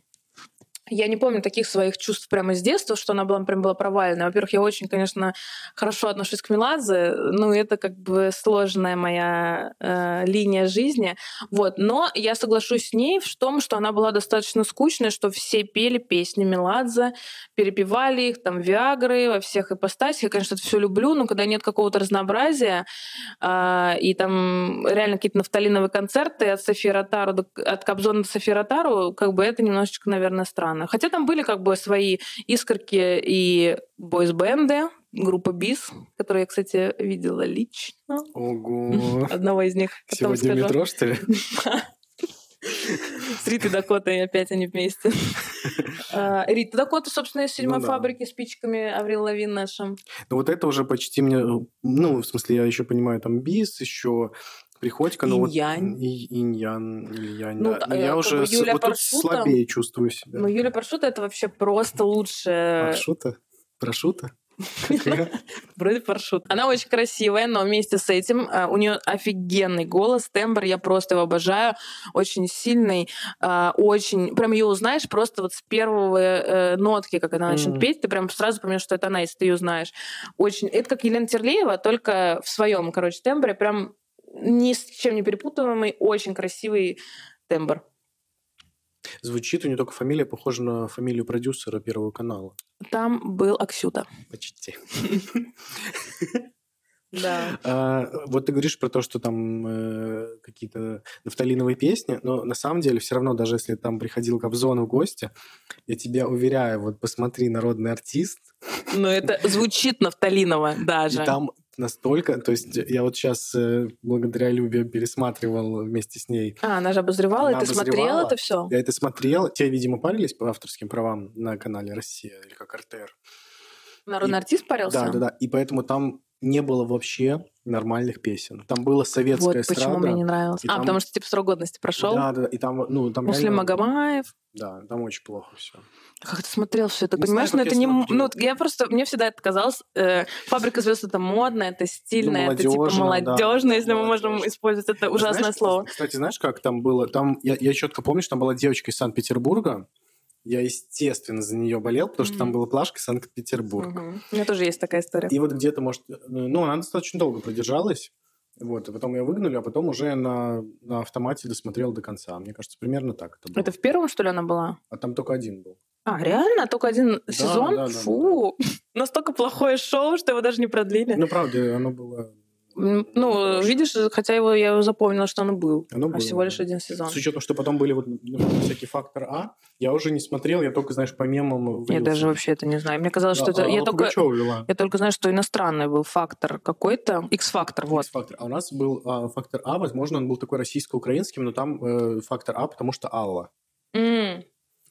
Я не помню таких своих чувств прямо с детства, что она была, прям была провальная. Во-первых, я очень, конечно, хорошо отношусь к Меладзе. Ну, это как бы сложная моя э, линия жизни. Вот. Но я соглашусь с ней в том, что она была достаточно скучной, что все пели песни Меладзе, перепевали их, там, Виагры во всех ипостасях. Я, конечно, это все люблю, но когда нет какого-то разнообразия, а, и там реально какие-то нафталиновые концерты от Софии Ротару, от Кобзона до Софии Ротару, как бы это немножечко, наверное, странно. Хотя там были как бы свои искорки и бойсбенды, группа БИС, которую я, кстати, видела лично. Ого. Одного из них. Потом Сегодня скажу. метро, что ли? С Ритой Дакотой опять они вместе. А, Рита Дакота, собственно, из седьмой Ну фабрики с пичками Аврил Лавин нашим. Ну, вот это уже почти мне... Ну, в смысле, я еще понимаю, там бис, еще Приходько, но вот... Инь-янь. И- Инь-ян или янь, Ну, да. э, Я как уже Юлия вот тут слабее чувствую себя. Ну, Юля Паршута это вообще просто лучшая Паршута? Паршута? Вроде паршут. Она очень красивая, но вместе с этим а, у нее офигенный голос, тембр, я просто его обожаю, очень сильный, а, очень, прям ее узнаешь просто вот с первого э, нотки, как она начнет петь, ты прям сразу поймешь, что это она, если ты ее знаешь. Очень, это как Елена Терлеева, только в своем, короче, тембре, прям ни с чем не перепутываемый, очень красивый тембр. Звучит у нее только фамилия похожа на фамилию продюсера Первого канала. Там был Аксюта. Почти. Да. А, вот ты говоришь про то, что там э, какие-то нафталиновые песни, но на самом деле все равно, даже если там приходил Кобзон в гости, я тебя уверяю, вот посмотри, народный артист, Но это звучит нафталиново и даже. там настолько, то есть я вот сейчас благодаря Любе пересматривал вместе с ней, А, она же обозревала, Она и ты обозревала. это все? я это смотрел, те, видимо, парились по авторским правам на канале «Россия» или как РТР. Народный И- артист парился? Да, да, да, и поэтому там не было вообще нормальных песен. Там была Вот советская почему эстрада. мне не нравилось. А, там- потому что тип срок годности прошел. Да, да, и там, ну, там Муслим реально- Магомаев. Да, там очень плохо все. Как ты смотрел все это? Не Понимаешь, знаю, как это не... смотрел. Ну, я просто... Мне всегда это казалось... э, Фабрика звезд это модно, это стильно, Ну, это типа молодежно, да, если мы можем использовать это ужасное Знаешь, слово. Кстати, знаешь, как там было? Там я, я четко помню, что там была девочка из Санкт-Петербурга. Я, естественно, за нее болел, потому что Мгм. там была плашка Санкт-Петербург. Мгм. У меня тоже есть такая история. И вот где-то, может, ну, она достаточно долго продержалась. Вот, и потом ее выгнали, а потом уже на, на автомате досмотрел до конца. Мне кажется, примерно так это было. Это в первом, что ли, она была? А там только один был. А, реально? Только один Да, сезон? да, да, Фу! Настолько плохое шоу, что его даже не продлили. Ну, правда, оно было Ну, видишь, хотя его я его запомнила, что он был. Оно а было, всего лишь один сезон. С учетом, что потом были вот всякий фактор А, я уже не смотрел, я только, знаешь, по мемам Я влился. даже вообще это не знаю. Мне казалось, что Да, это... Я Алла только, вела. я только знаю, что иностранный был фактор какой-то. X-фактор, вот. X-фактор. А у нас был а, фактор А, возможно, он был такой российско-украинским, но там э, фактор А, потому что Алла. М.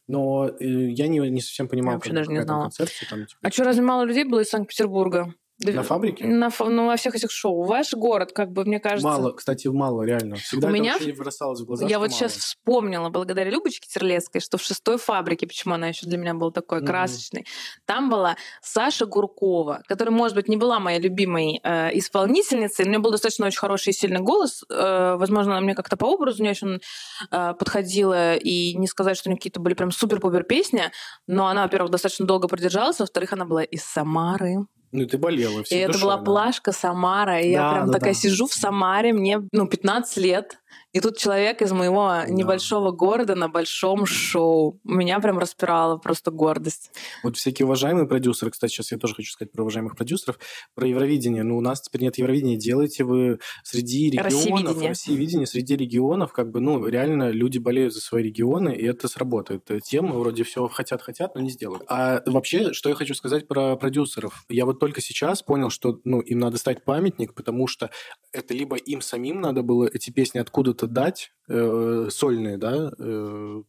Но э, я не, не совсем понимал, Я вообще даже не знала. Там, типа, А что, разве мало людей было из Санкт-Петербурга? Да- На фабрике? На, ну, во всех этих шоу. Ваш город, как бы, мне кажется... Мало, кстати, мало, реально. Всегда У меня- не бросалось в глаза, Я вот мало. сейчас вспомнила, благодаря Любочке Терлецкой, что в шестой фабрике, почему она еще для меня была такой Мгм. красочной, там была Саша Гуркова, которая, может быть, не была моей любимой э, исполнительницей, но у нее был достаточно очень хороший и сильный голос. Э, возможно, она мне как-то по образу не очень э, подходила, и не сказать, что у нее какие-то были прям супер-пупер песни, но она, во-первых, достаточно долго продержалась, во-вторых, она была из Самары. Ну, ты болела И всей это душой, была да. плашка Самара. И я Да, прям да, такая да. сижу в Самаре, мне ну, 15 лет. И тут человек из моего небольшого города на большом шоу. Меня прям распирала просто гордость. Вот всякие уважаемые продюсеры, кстати, сейчас я тоже хочу сказать про уважаемых продюсеров, про Евровидение. Ну, у нас теперь нет Евровидения. Делаете вы среди регионов, Россиевидение. Россиевидение, среди регионов, как бы, ну, реально люди болеют за свои регионы, и это сработает. Темы вроде все хотят-хотят, но не сделают. А вообще, что я хочу сказать про продюсеров. Я вот только сейчас понял, что, ну, им надо стать памятник, потому что это либо им самим надо было эти песни откуда-то дать, э, сольные, да, э,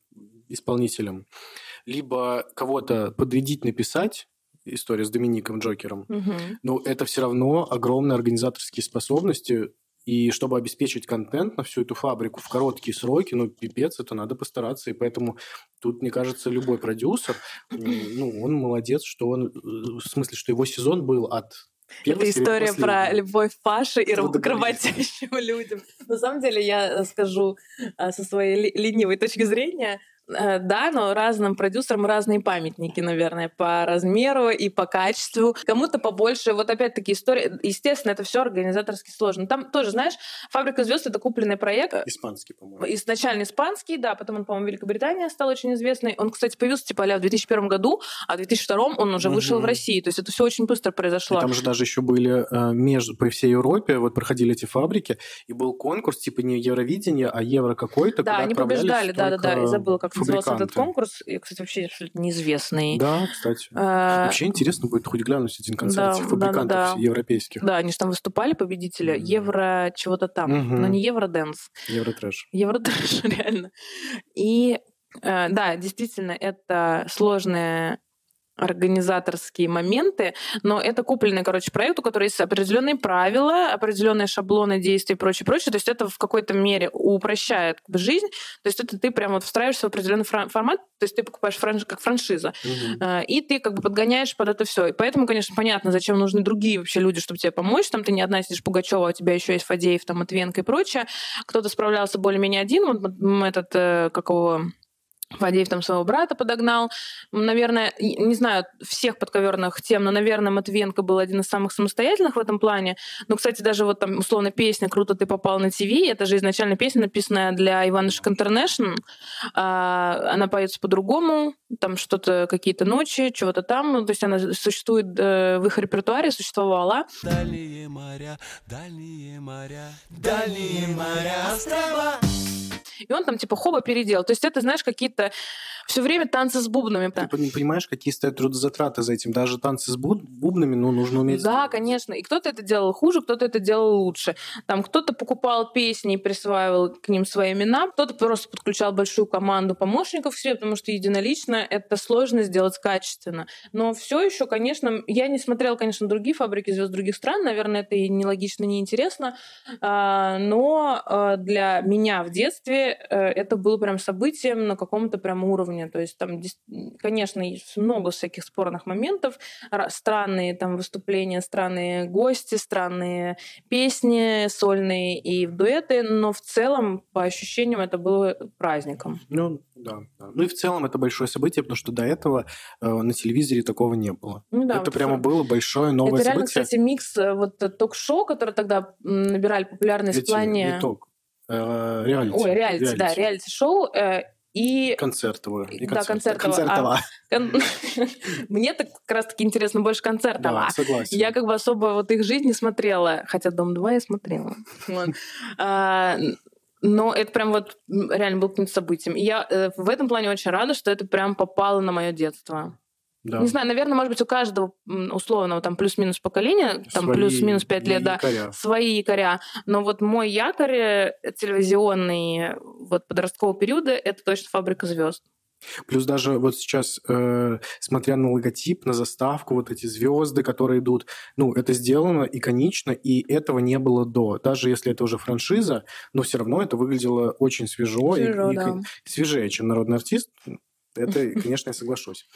исполнителям, либо кого-то подрядить написать, история с Домиником Джокером, но это все равно огромные организаторские способности, и чтобы обеспечить контент на всю эту фабрику в короткие сроки, ну, пипец, это надо постараться, и поэтому тут, мне кажется, любой продюсер, ну, он молодец, что он, э, в смысле, что его сезон был от Это история про любовь Паши и к работящим людям. На самом деле, я скажу э, со своей ленивой точки зрения, э, да, но разным продюсерам разные памятники, наверное, по размеру и по качеству. Кому-то побольше. Вот опять-таки история. Естественно, это все организаторски сложно. Там тоже, знаешь, «Фабрика звезд» — это купленный проект. Испанский, по-моему. Изначально испанский, да, потом он, по-моему, Великобритания стал очень известный. Он, кстати, появился типа а в 2001 году, а в 2002 он уже вышел Мгм. в России. То есть это все очень быстро И произошло. там же даже еще были э, между, по всей Европе, вот проходили эти фабрики, и был конкурс, типа не Евровидение, а Евро какой-то, Да, они побеждали, да, да, да. только И забыла, как назывался этот конкурс. И, кстати, вообще абсолютно неизвестный. Да, кстати. А, Вообще интересно будет хоть глянуть один концерт Да, фабрикантов да, да. европейских. Да, они же там выступали, победители. Мгм. Евро чего-то там. Мгм. Но не Евроденс. Евротрэш. Евротрэш, реально. И э, да, действительно, это сложные организаторские моменты, но это купленный, короче, проект, у которого есть определенные правила, определенные шаблоны действий и прочее, прочее. То есть это в какой-то мере упрощает как жизнь. То есть это ты прям вот встраиваешься в определенный формат, то есть ты покупаешь франш... как франшиза. Э, и ты как бы подгоняешь под это все. И поэтому, конечно, понятно, зачем нужны другие вообще люди, чтобы тебе помочь. Там ты не одна сидишь Пугачева, а у тебя еще есть Фадеев, там, Матвенко и прочее. Кто-то справлялся более-менее один. Вот этот, э, какого Фадеев там своего брата подогнал. Наверное, не знаю всех подковерных тем, но, наверное, Матвенко был один из самых самостоятельных в этом плане. Но, кстати, даже вот там, условно, песня «Круто ты попал на ТВ», это же изначально песня, написанная для Иванушек Интернешнл. А, Она поется по-другому, там что-то, какие-то ночи, чего-то там. Ну, То есть она существует э, в их репертуаре, существовала. Дальние моря, дальние моря, дальние моря, острова. И он там типа хоба переделал. То есть это, знаешь, какие-то все время танцы с бубнами. Ты пон- понимаешь, какие стоят трудозатраты за этим? Даже танцы с бу- бубнами, ну, нужно уметь... Да, конечно. И кто-то это делал хуже, кто-то это делал лучше. Там кто-то покупал песни и присваивал к ним свои имена, кто-то просто подключал большую команду помощников к себе, потому что единолично это сложно сделать качественно. Но все еще, конечно, я не смотрела, конечно, другие фабрики звезд других стран, наверное, это и нелогично, неинтересно, А, но а, для меня в детстве это было прям событием на каком-то прям уровне. То есть там, конечно, есть много всяких спорных моментов, ра- странные там выступления, странные гости, странные песни сольные и в дуэты, но в целом, по ощущениям, это было праздником. Ну, да, да. Ну и в целом это большое событие, потому что до этого э, на телевизоре такого не было. Ну да, это вот прямо ф- было большое новое это реально, событие. кстати, микс э, вот э, ток-шоу, которые тогда набирали популярность в Эти, плане... не ток, э, реалити. Ой, реалити, да, реалити-шоу. э, и... Концертовую. Не Да, концерт, концертово. А, концертова. кон- Мне-то как раз-таки интересно больше концертово. Да, согласен. Я как бы особо вот их жизнь не смотрела, хотя «Дом 2» я смотрела. А, Но это прям вот реально был каким-то событием. И я э, в этом плане очень рада, что это прям попало на мое детство. Да. Не знаю, наверное, может быть, у каждого условного там плюс-минус поколения, там плюс-минус 5 лет, да, якоря. свои якоря. Но вот мой якорь э, телевизионный вот подросткового периода это точно фабрика звезд. Плюс даже вот сейчас, э, смотря на логотип, на заставку, вот эти звезды, которые идут, ну, это сделано иконично, и этого не было до. Даже если это уже франшиза, но все равно это выглядело очень свежо, и- Свежо, и, да. свежее, чем народный артист. Это, конечно, я соглашусь.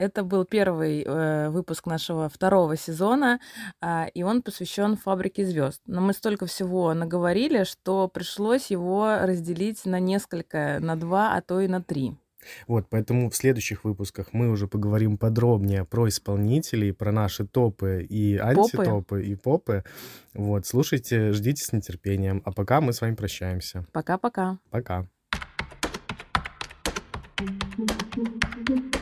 Это был первый э, выпуск нашего второго сезона, а, и он посвящен фабрике звезд. Но мы столько всего наговорили, что пришлось его разделить на несколько, на два, а то и на три. Вот, поэтому в следующих выпусках мы уже поговорим подробнее про исполнителей, про наши топы и антитопы, и попы. Вот, слушайте, ждите с нетерпением. А пока мы с вами прощаемся. Пока-пока. Пока. Thank you.